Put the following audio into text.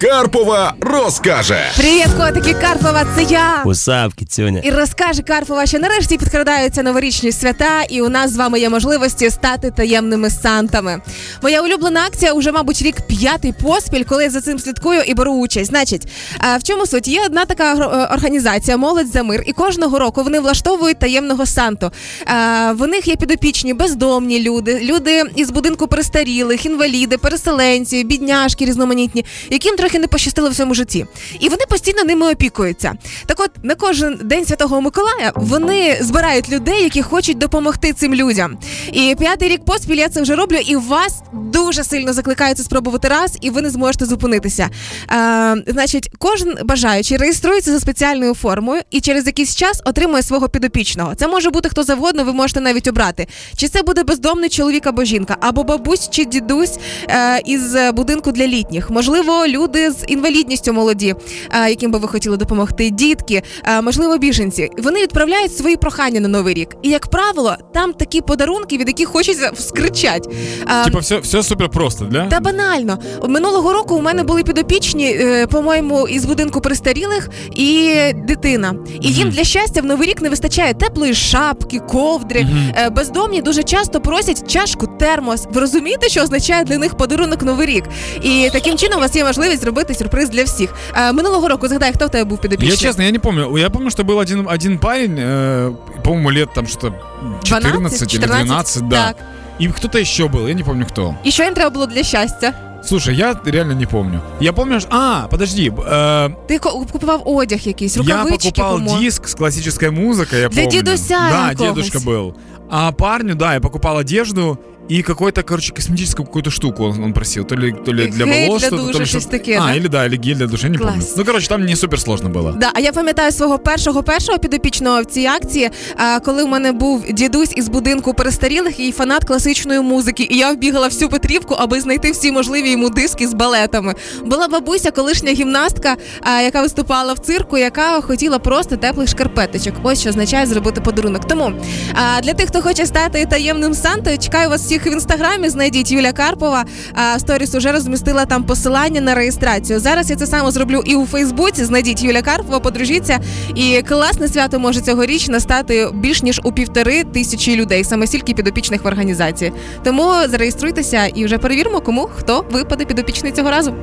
Карпова розкаже. Привіт, котики Карпова, це я. Усап, кіцюня. І розкаже Карпова, що нарешті підкрадаються новорічні свята, і у нас з вами є можливості стати таємними сантами. Моя улюблена акція уже, мабуть, рік п'ятий поспіль, коли я за цим слідкую і беру участь. Значить, в чому суть? Є одна така е, організація Молодь за мир, і кожного року вони влаштовують таємного санту. В них є підопічні, бездомні люди, люди із будинку престарілих, інваліди, переселенці, бідняшки різноманітні, яким трохи не пощастило в цьому житті. І вони постійно ними опікуються. Так от на кожен день Святого Миколая вони збирають людей, які хочуть допомогти цим людям. І п'ятий рік поспіль я це вже роблю, і вас дуже сильно закликаю це спробувати раз, і ви не зможете зупинитися. Е, значить, кожен бажаючий реєструється за спеціальною формою і через якийсь час отримує свого підопічного. Це може бути хто завгодно, ви можете навіть обрати. Чи це буде бездомний чоловік або жінка, або бабусь чи дідусь е, із будинку для літніх. Можливо, люди з інвалідністю молоді, е, яким би ви хотіли допомогти, дітки, е, можливо, біженці. Вони відправляють свої прохання на новий рік. І як правило, там такі подарунки, від яких хочеться вскричать. Е, Типа, все, все супер просто, да? та банально. Минулого року у мене були підопічні, по-моєму, із будинку престарілих і дитина. І їм для щастя в новий рік не вистачає теплої шапки, ковдри. Бездомні дуже часто просять чашку термос. Ви розумієте, що означає для них подарунок новий рік? І таким чином у вас є можливість зробити сюрприз для всіх. Е, Минулого року згадай, хто в тебе був підопічний? Я честно, я не помню. Я помню, что был один, один парень, э, по-моему, лет там что 14 или 14? 12, да. Так. И кто-то еще был, я не помню кто. І що їм треба було для щастя? Слушай, я реально не помню. Я помню, что... А, подожди. э, Ти ко- купував одяг якийсь, я рукавички покупал кому? диск с классической музыкой, я Для помню. дедуся Да, якогось. дедушка был. А парню, да, я покупал одежду и какой-то, короче, косметическую какую-то штуку он, он просил. То ли, то ли для Гель волос, для душа, то ли что-то что-то. А, да? или да, или гель для души, не помню. Ну, короче, там не супер сложно было. Да, а я пам'ятаю свого першого першого підопічного в цій акції, а, коли в мене був дідусь із будинку перестарілих і фанат класичної музики. І я вбігала всю Петрівку, аби знайти всі можливі йому диски з балетами. Була бабуся, колишня гімнастка, а, яка виступала в цирку, яка хотіла просто теплих шкарпеточок. Ось що означає зробити подарунок. Тому а, для тих, хто хоче стати таємним Сантою, чекаю вас всіх в інстаграмі. Знайдіть Юля Карпова. А, сторіс уже розмістила там посилання на реєстрацію. Зараз я це саме зроблю і у Фейсбуці. Знайдіть Юля Карпова, подружіться. І класне свято може цьогоріч настати більш ніж у півтори тисячі людей, саме стільки підопічних в організації. Тому зареєструйтеся і вже перевіримо, кому хто випаде підопічний цього разу.